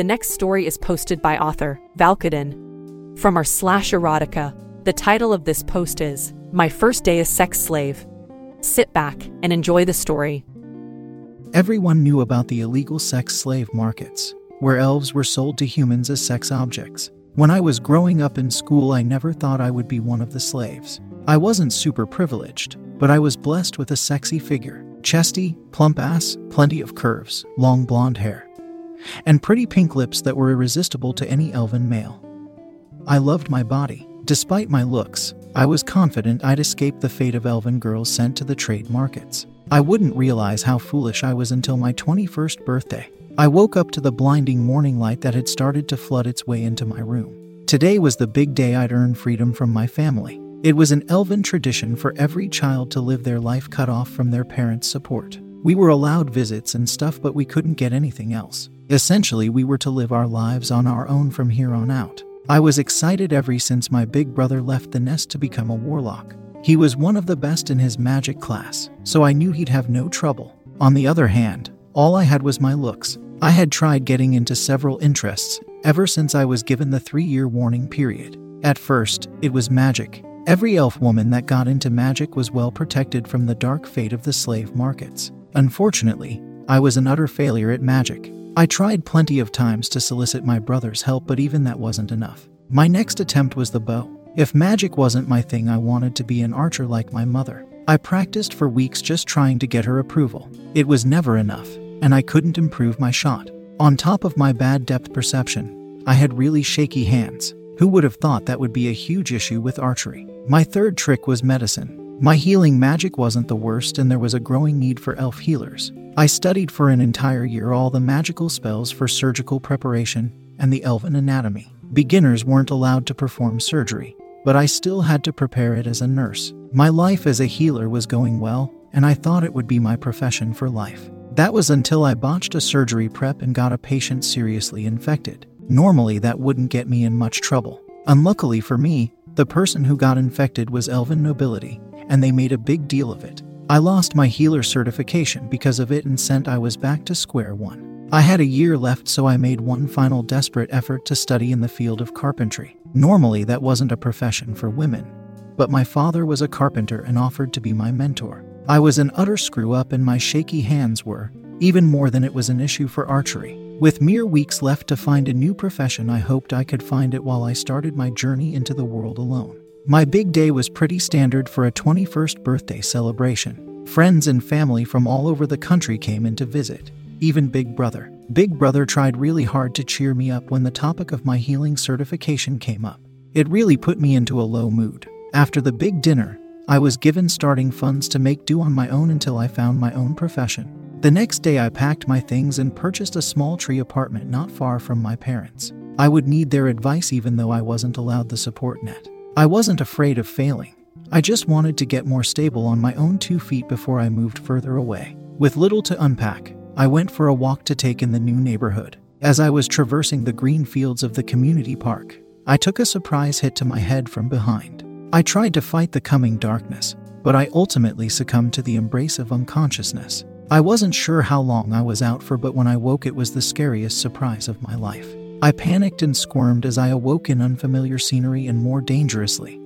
The next story is posted by author Valkadin from our slash erotica. The title of this post is My First Day as Sex Slave. Sit back and enjoy the story. Everyone knew about the illegal sex slave markets, where elves were sold to humans as sex objects. When I was growing up in school, I never thought I would be one of the slaves. I wasn't super privileged, but I was blessed with a sexy figure chesty, plump ass, plenty of curves, long blonde hair and pretty pink lips that were irresistible to any elven male. I loved my body. Despite my looks, I was confident I'd escape the fate of elven girls sent to the trade markets. I wouldn't realize how foolish I was until my 21st birthday. I woke up to the blinding morning light that had started to flood its way into my room. Today was the big day I'd earn freedom from my family. It was an elven tradition for every child to live their life cut off from their parents' support. We were allowed visits and stuff, but we couldn't get anything else. Essentially, we were to live our lives on our own from here on out. I was excited ever since my big brother left the nest to become a warlock. He was one of the best in his magic class, so I knew he'd have no trouble. On the other hand, all I had was my looks. I had tried getting into several interests ever since I was given the three year warning period. At first, it was magic. Every elf woman that got into magic was well protected from the dark fate of the slave markets. Unfortunately, I was an utter failure at magic. I tried plenty of times to solicit my brother's help, but even that wasn't enough. My next attempt was the bow. If magic wasn't my thing, I wanted to be an archer like my mother. I practiced for weeks just trying to get her approval. It was never enough, and I couldn't improve my shot. On top of my bad depth perception, I had really shaky hands. Who would have thought that would be a huge issue with archery? My third trick was medicine. My healing magic wasn't the worst, and there was a growing need for elf healers. I studied for an entire year all the magical spells for surgical preparation and the elven anatomy. Beginners weren't allowed to perform surgery, but I still had to prepare it as a nurse. My life as a healer was going well, and I thought it would be my profession for life. That was until I botched a surgery prep and got a patient seriously infected. Normally, that wouldn't get me in much trouble. Unluckily for me, the person who got infected was elven nobility, and they made a big deal of it. I lost my healer certification because of it and sent I was back to square one. I had a year left, so I made one final desperate effort to study in the field of carpentry. Normally, that wasn't a profession for women, but my father was a carpenter and offered to be my mentor. I was an utter screw up, and my shaky hands were, even more than it was an issue for archery. With mere weeks left to find a new profession, I hoped I could find it while I started my journey into the world alone. My big day was pretty standard for a 21st birthday celebration. Friends and family from all over the country came in to visit, even Big Brother. Big Brother tried really hard to cheer me up when the topic of my healing certification came up. It really put me into a low mood. After the big dinner, I was given starting funds to make do on my own until I found my own profession. The next day, I packed my things and purchased a small tree apartment not far from my parents. I would need their advice even though I wasn't allowed the support net. I wasn't afraid of failing. I just wanted to get more stable on my own two feet before I moved further away. With little to unpack, I went for a walk to take in the new neighborhood. As I was traversing the green fields of the community park, I took a surprise hit to my head from behind. I tried to fight the coming darkness, but I ultimately succumbed to the embrace of unconsciousness. I wasn't sure how long I was out for, but when I woke, it was the scariest surprise of my life. I panicked and squirmed as I awoke in unfamiliar scenery and more dangerously.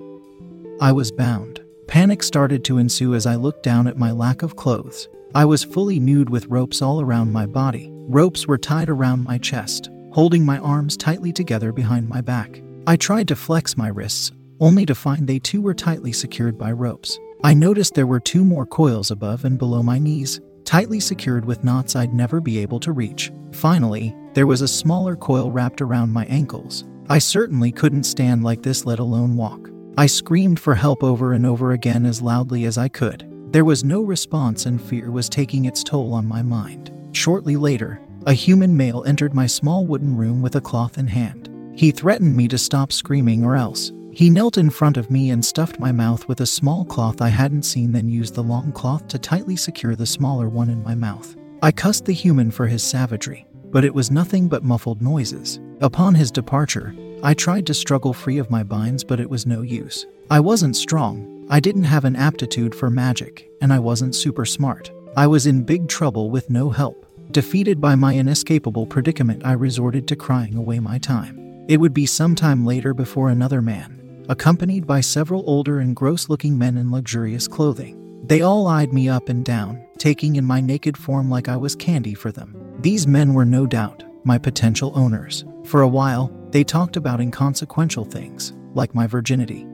I was bound. Panic started to ensue as I looked down at my lack of clothes. I was fully nude with ropes all around my body. Ropes were tied around my chest, holding my arms tightly together behind my back. I tried to flex my wrists, only to find they too were tightly secured by ropes. I noticed there were two more coils above and below my knees, tightly secured with knots I'd never be able to reach. Finally, there was a smaller coil wrapped around my ankles. I certainly couldn't stand like this, let alone walk. I screamed for help over and over again as loudly as I could. There was no response, and fear was taking its toll on my mind. Shortly later, a human male entered my small wooden room with a cloth in hand. He threatened me to stop screaming or else. He knelt in front of me and stuffed my mouth with a small cloth I hadn't seen, then used the long cloth to tightly secure the smaller one in my mouth. I cussed the human for his savagery, but it was nothing but muffled noises. Upon his departure, I tried to struggle free of my binds, but it was no use. I wasn't strong, I didn't have an aptitude for magic, and I wasn't super smart. I was in big trouble with no help. Defeated by my inescapable predicament, I resorted to crying away my time. It would be some time later before another man, accompanied by several older and gross looking men in luxurious clothing. They all eyed me up and down, taking in my naked form like I was candy for them. These men were no doubt my potential owners. For a while, they talked about inconsequential things, like my virginity,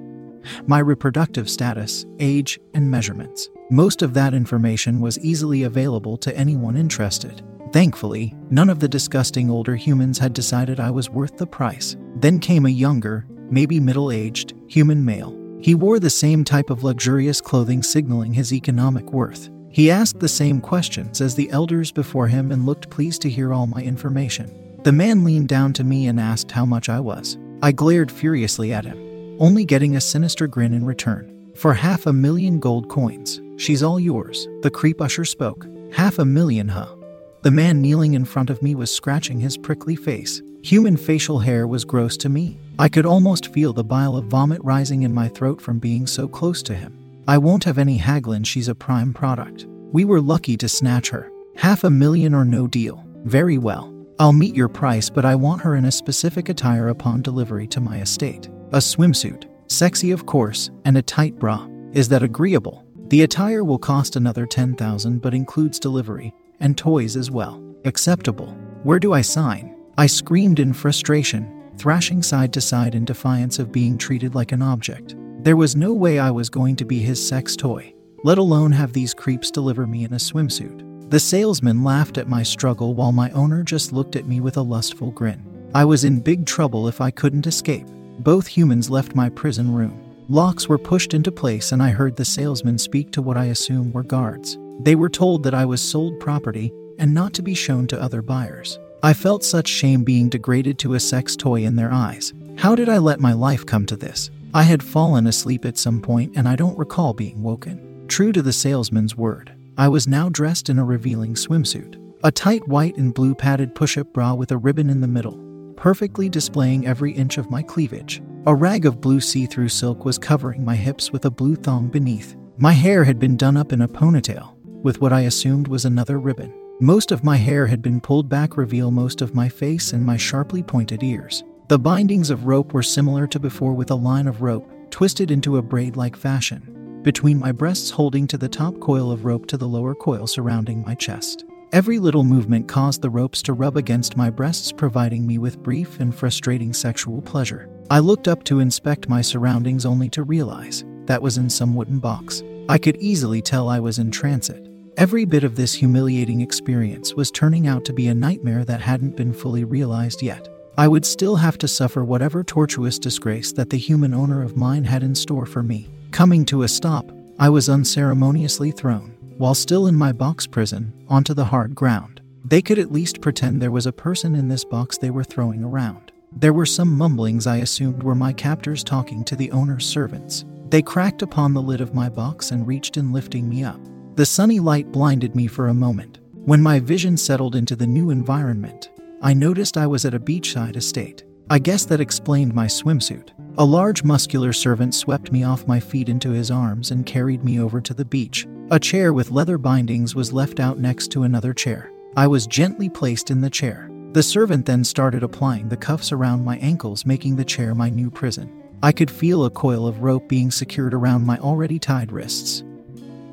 my reproductive status, age, and measurements. Most of that information was easily available to anyone interested. Thankfully, none of the disgusting older humans had decided I was worth the price. Then came a younger, maybe middle aged, human male. He wore the same type of luxurious clothing signaling his economic worth. He asked the same questions as the elders before him and looked pleased to hear all my information. The man leaned down to me and asked how much I was. I glared furiously at him, only getting a sinister grin in return. For half a million gold coins, she's all yours, the creep usher spoke. Half a million, huh? The man kneeling in front of me was scratching his prickly face. Human facial hair was gross to me. I could almost feel the bile of vomit rising in my throat from being so close to him. I won't have any haggling, she's a prime product. We were lucky to snatch her. Half a million or no deal. Very well. I'll meet your price, but I want her in a specific attire upon delivery to my estate. A swimsuit, sexy of course, and a tight bra. Is that agreeable? The attire will cost another 10,000 but includes delivery and toys as well. Acceptable. Where do I sign? I screamed in frustration, thrashing side to side in defiance of being treated like an object. There was no way I was going to be his sex toy, let alone have these creeps deliver me in a swimsuit. The salesman laughed at my struggle while my owner just looked at me with a lustful grin. I was in big trouble if I couldn't escape. Both humans left my prison room. Locks were pushed into place, and I heard the salesman speak to what I assume were guards. They were told that I was sold property and not to be shown to other buyers. I felt such shame being degraded to a sex toy in their eyes. How did I let my life come to this? I had fallen asleep at some point and I don't recall being woken. True to the salesman's word, I was now dressed in a revealing swimsuit, a tight white and blue padded push up bra with a ribbon in the middle, perfectly displaying every inch of my cleavage. A rag of blue see through silk was covering my hips with a blue thong beneath. My hair had been done up in a ponytail, with what I assumed was another ribbon. Most of my hair had been pulled back, reveal most of my face and my sharply pointed ears. The bindings of rope were similar to before, with a line of rope twisted into a braid like fashion between my breasts holding to the top coil of rope to the lower coil surrounding my chest. Every little movement caused the ropes to rub against my breasts, providing me with brief and frustrating sexual pleasure. I looked up to inspect my surroundings only to realize that was in some wooden box. I could easily tell I was in transit. Every bit of this humiliating experience was turning out to be a nightmare that hadn't been fully realized yet. I would still have to suffer whatever tortuous disgrace that the human owner of mine had in store for me. Coming to a stop, I was unceremoniously thrown, while still in my box prison, onto the hard ground. They could at least pretend there was a person in this box they were throwing around. There were some mumblings I assumed were my captors talking to the owner's servants. They cracked upon the lid of my box and reached in lifting me up. The sunny light blinded me for a moment. When my vision settled into the new environment, I noticed I was at a beachside estate. I guess that explained my swimsuit. A large muscular servant swept me off my feet into his arms and carried me over to the beach. A chair with leather bindings was left out next to another chair. I was gently placed in the chair. The servant then started applying the cuffs around my ankles, making the chair my new prison. I could feel a coil of rope being secured around my already tied wrists,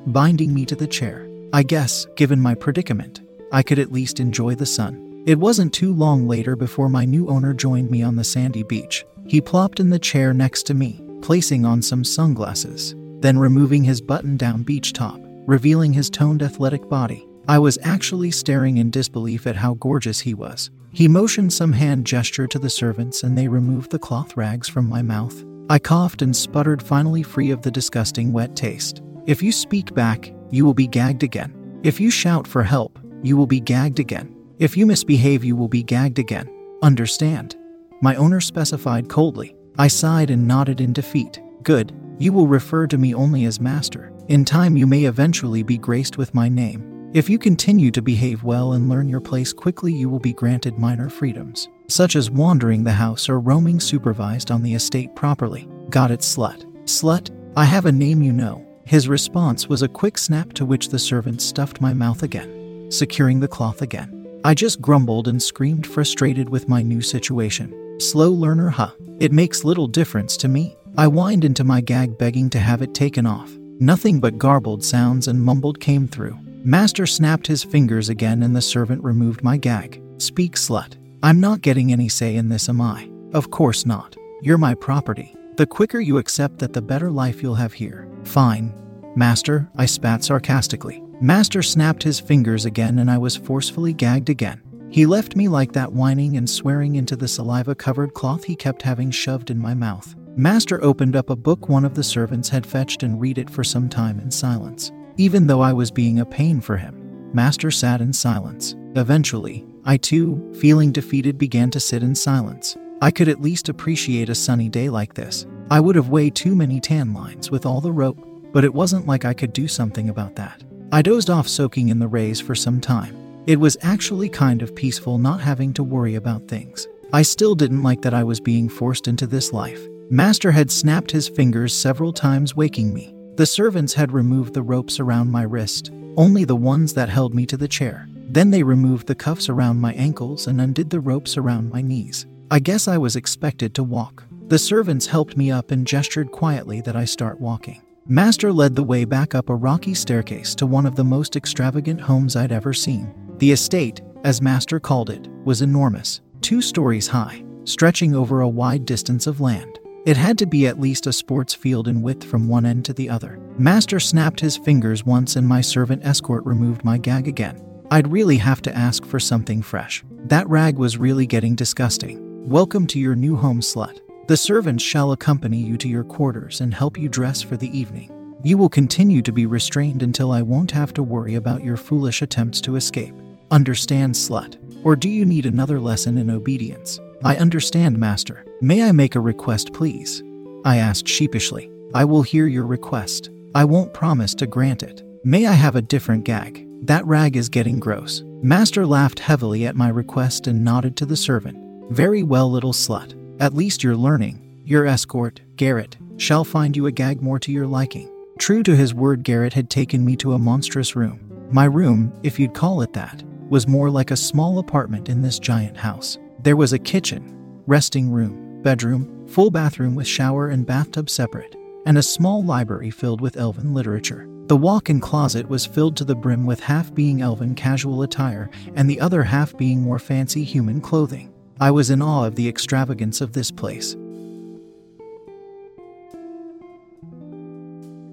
binding me to the chair. I guess, given my predicament, I could at least enjoy the sun. It wasn't too long later before my new owner joined me on the sandy beach. He plopped in the chair next to me, placing on some sunglasses, then removing his button down beach top, revealing his toned athletic body. I was actually staring in disbelief at how gorgeous he was. He motioned some hand gesture to the servants and they removed the cloth rags from my mouth. I coughed and sputtered, finally free of the disgusting wet taste. If you speak back, you will be gagged again. If you shout for help, you will be gagged again. If you misbehave, you will be gagged again. Understand? My owner specified coldly. I sighed and nodded in defeat. Good. You will refer to me only as master. In time, you may eventually be graced with my name. If you continue to behave well and learn your place quickly, you will be granted minor freedoms, such as wandering the house or roaming supervised on the estate properly. Got it, slut. Slut, I have a name you know. His response was a quick snap to which the servant stuffed my mouth again, securing the cloth again. I just grumbled and screamed, frustrated with my new situation. Slow learner, huh? It makes little difference to me. I whined into my gag, begging to have it taken off. Nothing but garbled sounds and mumbled came through. Master snapped his fingers again, and the servant removed my gag. Speak, slut. I'm not getting any say in this, am I? Of course not. You're my property. The quicker you accept that, the better life you'll have here. Fine. Master, I spat sarcastically. Master snapped his fingers again, and I was forcefully gagged again. He left me like that, whining and swearing into the saliva covered cloth he kept having shoved in my mouth. Master opened up a book one of the servants had fetched and read it for some time in silence. Even though I was being a pain for him, Master sat in silence. Eventually, I too, feeling defeated, began to sit in silence. I could at least appreciate a sunny day like this. I would have way too many tan lines with all the rope, but it wasn't like I could do something about that. I dozed off soaking in the rays for some time. It was actually kind of peaceful not having to worry about things. I still didn't like that I was being forced into this life. Master had snapped his fingers several times, waking me. The servants had removed the ropes around my wrist, only the ones that held me to the chair. Then they removed the cuffs around my ankles and undid the ropes around my knees. I guess I was expected to walk. The servants helped me up and gestured quietly that I start walking. Master led the way back up a rocky staircase to one of the most extravagant homes I'd ever seen. The estate, as Master called it, was enormous, two stories high, stretching over a wide distance of land. It had to be at least a sports field in width from one end to the other. Master snapped his fingers once and my servant escort removed my gag again. I'd really have to ask for something fresh. That rag was really getting disgusting. Welcome to your new home, slut. The servants shall accompany you to your quarters and help you dress for the evening. You will continue to be restrained until I won't have to worry about your foolish attempts to escape. Understand, slut? Or do you need another lesson in obedience? I understand, master. May I make a request, please? I asked sheepishly. I will hear your request. I won't promise to grant it. May I have a different gag? That rag is getting gross. Master laughed heavily at my request and nodded to the servant. Very well, little slut. At least you're learning. Your escort, Garrett, shall find you a gag more to your liking. True to his word, Garrett had taken me to a monstrous room. My room, if you'd call it that, was more like a small apartment in this giant house. There was a kitchen, resting room, bedroom, full bathroom with shower and bathtub separate, and a small library filled with elven literature. The walk in closet was filled to the brim with half being elven casual attire and the other half being more fancy human clothing. I was in awe of the extravagance of this place.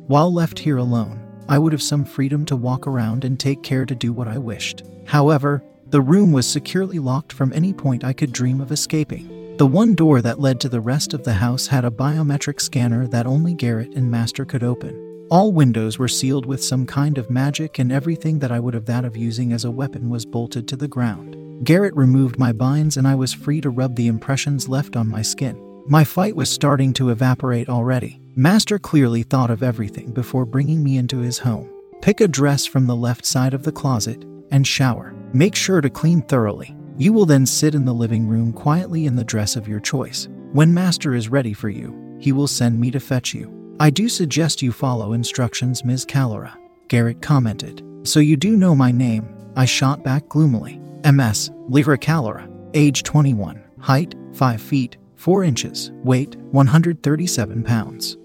While left here alone, I would have some freedom to walk around and take care to do what I wished. However, the room was securely locked from any point I could dream of escaping. The one door that led to the rest of the house had a biometric scanner that only Garrett and Master could open. All windows were sealed with some kind of magic, and everything that I would have that of using as a weapon was bolted to the ground. Garrett removed my binds and I was free to rub the impressions left on my skin. My fight was starting to evaporate already. Master clearly thought of everything before bringing me into his home. Pick a dress from the left side of the closet and shower. Make sure to clean thoroughly. You will then sit in the living room quietly in the dress of your choice. When Master is ready for you, he will send me to fetch you. I do suggest you follow instructions, Ms. Calora. Garrett commented. So you do know my name, I shot back gloomily. MS, Lyra Calora, age 21, height 5 feet 4 inches, weight 137 pounds.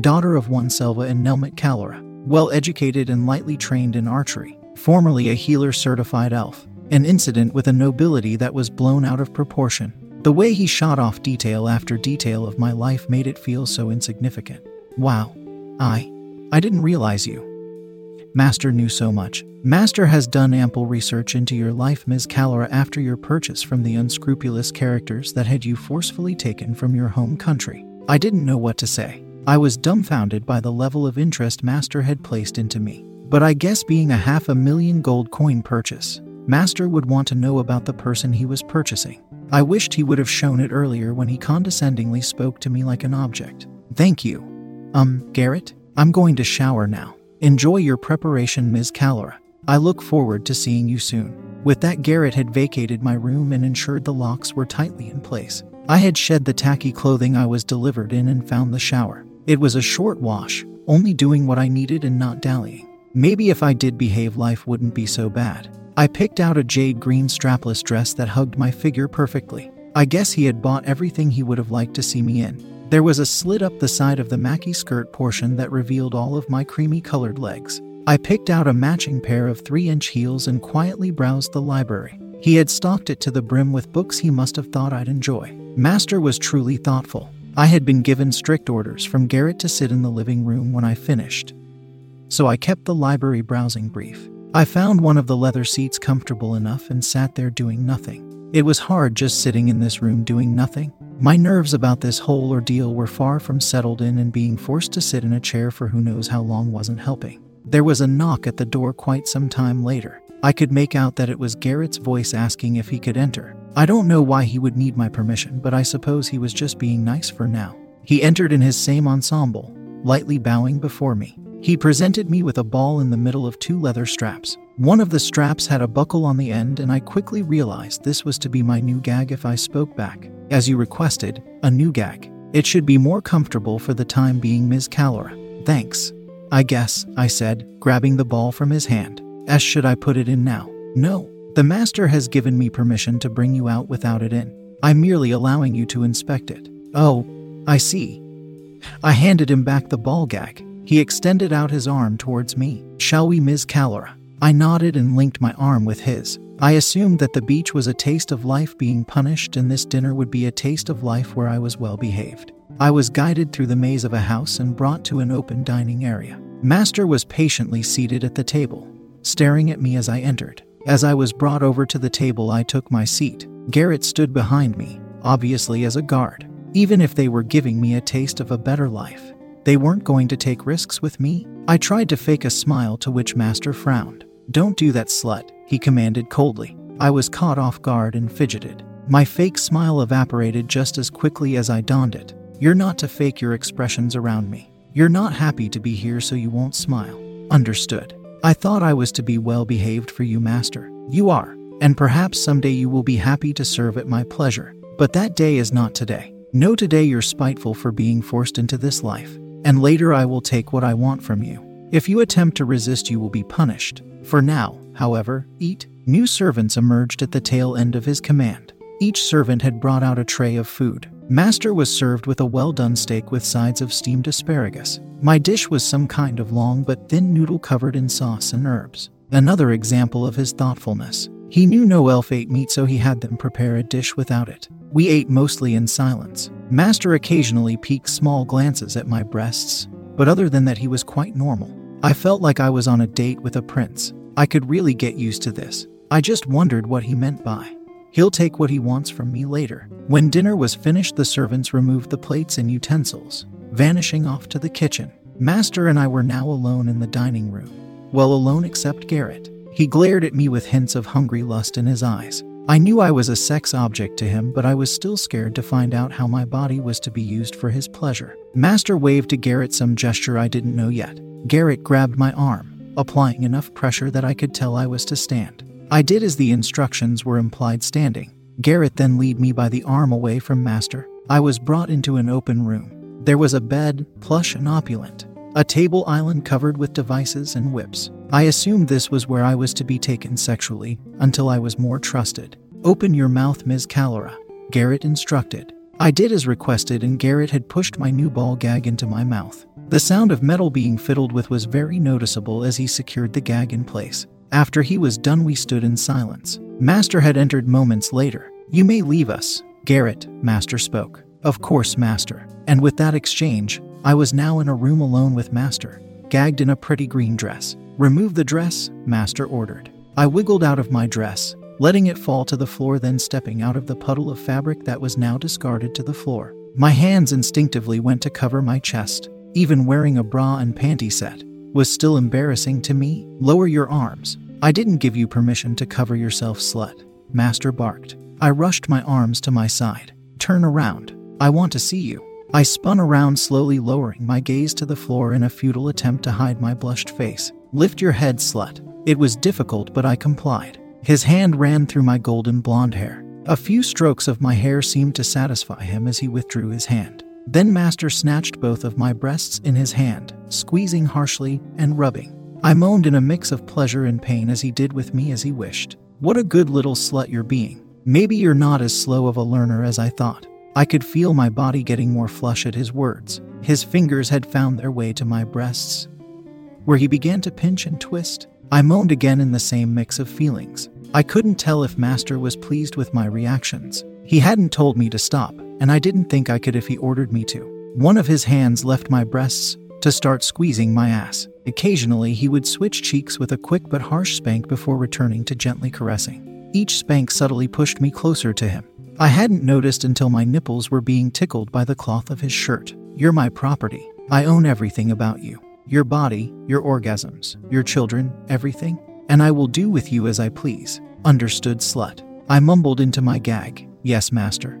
Daughter of one Selva and Nelmet Calora, well educated and lightly trained in archery, formerly a healer certified elf. an incident with a nobility that was blown out of proportion. The way he shot off detail after detail of my life made it feel so insignificant. Wow. I. I didn't realize you. Master knew so much. Master has done ample research into your life, Ms. Calora, after your purchase from the unscrupulous characters that had you forcefully taken from your home country. I didn't know what to say. I was dumbfounded by the level of interest Master had placed into me. But I guess being a half a million gold coin purchase, Master would want to know about the person he was purchasing. I wished he would have shown it earlier when he condescendingly spoke to me like an object. Thank you. Um, Garrett, I'm going to shower now. Enjoy your preparation, Ms. Calora. I look forward to seeing you soon. With that, Garrett had vacated my room and ensured the locks were tightly in place. I had shed the tacky clothing I was delivered in and found the shower. It was a short wash, only doing what I needed and not dallying. Maybe if I did behave, life wouldn't be so bad. I picked out a jade green strapless dress that hugged my figure perfectly. I guess he had bought everything he would have liked to see me in. There was a slit up the side of the maxi skirt portion that revealed all of my creamy colored legs. I picked out a matching pair of 3 inch heels and quietly browsed the library. He had stocked it to the brim with books he must have thought I'd enjoy. Master was truly thoughtful. I had been given strict orders from Garrett to sit in the living room when I finished. So I kept the library browsing brief. I found one of the leather seats comfortable enough and sat there doing nothing. It was hard just sitting in this room doing nothing. My nerves about this whole ordeal were far from settled in, and being forced to sit in a chair for who knows how long wasn't helping. There was a knock at the door quite some time later. I could make out that it was Garrett's voice asking if he could enter. I don't know why he would need my permission, but I suppose he was just being nice for now. He entered in his same ensemble, lightly bowing before me. He presented me with a ball in the middle of two leather straps. One of the straps had a buckle on the end, and I quickly realized this was to be my new gag if I spoke back. As you requested, a new gag. It should be more comfortable for the time being, Ms. Calora. Thanks. I guess, I said, grabbing the ball from his hand. As should I put it in now? No. The master has given me permission to bring you out without it in. I'm merely allowing you to inspect it. Oh, I see. I handed him back the ball gag. He extended out his arm towards me. Shall we, Ms. Calora? I nodded and linked my arm with his. I assumed that the beach was a taste of life being punished, and this dinner would be a taste of life where I was well behaved. I was guided through the maze of a house and brought to an open dining area. Master was patiently seated at the table, staring at me as I entered. As I was brought over to the table, I took my seat. Garrett stood behind me, obviously as a guard. Even if they were giving me a taste of a better life, they weren't going to take risks with me. I tried to fake a smile to which Master frowned. Don't do that, slut, he commanded coldly. I was caught off guard and fidgeted. My fake smile evaporated just as quickly as I donned it. You're not to fake your expressions around me. You're not happy to be here, so you won't smile. Understood. I thought I was to be well behaved for you, Master. You are. And perhaps someday you will be happy to serve at my pleasure. But that day is not today. No, today you're spiteful for being forced into this life and later I will take what I want from you. If you attempt to resist, you will be punished. For now, however, eat. New servants emerged at the tail end of his command. Each servant had brought out a tray of food. Master was served with a well done steak with sides of steamed asparagus. My dish was some kind of long but thin noodle covered in sauce and herbs. Another example of his thoughtfulness. He knew no elf ate meat, so he had them prepare a dish without it. We ate mostly in silence. Master occasionally peeked small glances at my breasts, but other than that, he was quite normal. I felt like I was on a date with a prince. I could really get used to this. I just wondered what he meant by. He'll take what he wants from me later. When dinner was finished, the servants removed the plates and utensils, vanishing off to the kitchen. Master and I were now alone in the dining room. Well, alone except Garrett. He glared at me with hints of hungry lust in his eyes. I knew I was a sex object to him, but I was still scared to find out how my body was to be used for his pleasure. Master waved to Garrett some gesture I didn't know yet. Garrett grabbed my arm, applying enough pressure that I could tell I was to stand. I did as the instructions were implied standing. Garrett then lead me by the arm away from Master. I was brought into an open room. There was a bed, plush and opulent, a table island covered with devices and whips. I assumed this was where I was to be taken sexually until I was more trusted. Open your mouth, Ms. Calora, Garrett instructed. I did as requested, and Garrett had pushed my new ball gag into my mouth. The sound of metal being fiddled with was very noticeable as he secured the gag in place. After he was done, we stood in silence. Master had entered moments later. You may leave us, Garrett, Master spoke. Of course, Master. And with that exchange, I was now in a room alone with Master, gagged in a pretty green dress. Remove the dress, Master ordered. I wiggled out of my dress, letting it fall to the floor, then stepping out of the puddle of fabric that was now discarded to the floor. My hands instinctively went to cover my chest. Even wearing a bra and panty set was still embarrassing to me. Lower your arms. I didn't give you permission to cover yourself, slut. Master barked. I rushed my arms to my side. Turn around. I want to see you. I spun around, slowly lowering my gaze to the floor in a futile attempt to hide my blushed face. Lift your head, slut. It was difficult, but I complied. His hand ran through my golden blonde hair. A few strokes of my hair seemed to satisfy him as he withdrew his hand. Then Master snatched both of my breasts in his hand, squeezing harshly and rubbing. I moaned in a mix of pleasure and pain as he did with me as he wished. What a good little slut you're being. Maybe you're not as slow of a learner as I thought. I could feel my body getting more flush at his words. His fingers had found their way to my breasts, where he began to pinch and twist. I moaned again in the same mix of feelings. I couldn't tell if Master was pleased with my reactions. He hadn't told me to stop, and I didn't think I could if he ordered me to. One of his hands left my breasts to start squeezing my ass. Occasionally, he would switch cheeks with a quick but harsh spank before returning to gently caressing. Each spank subtly pushed me closer to him. I hadn't noticed until my nipples were being tickled by the cloth of his shirt. You're my property. I own everything about you your body, your orgasms, your children, everything and I will do with you as I please. Understood, slut. I mumbled into my gag. Yes, master.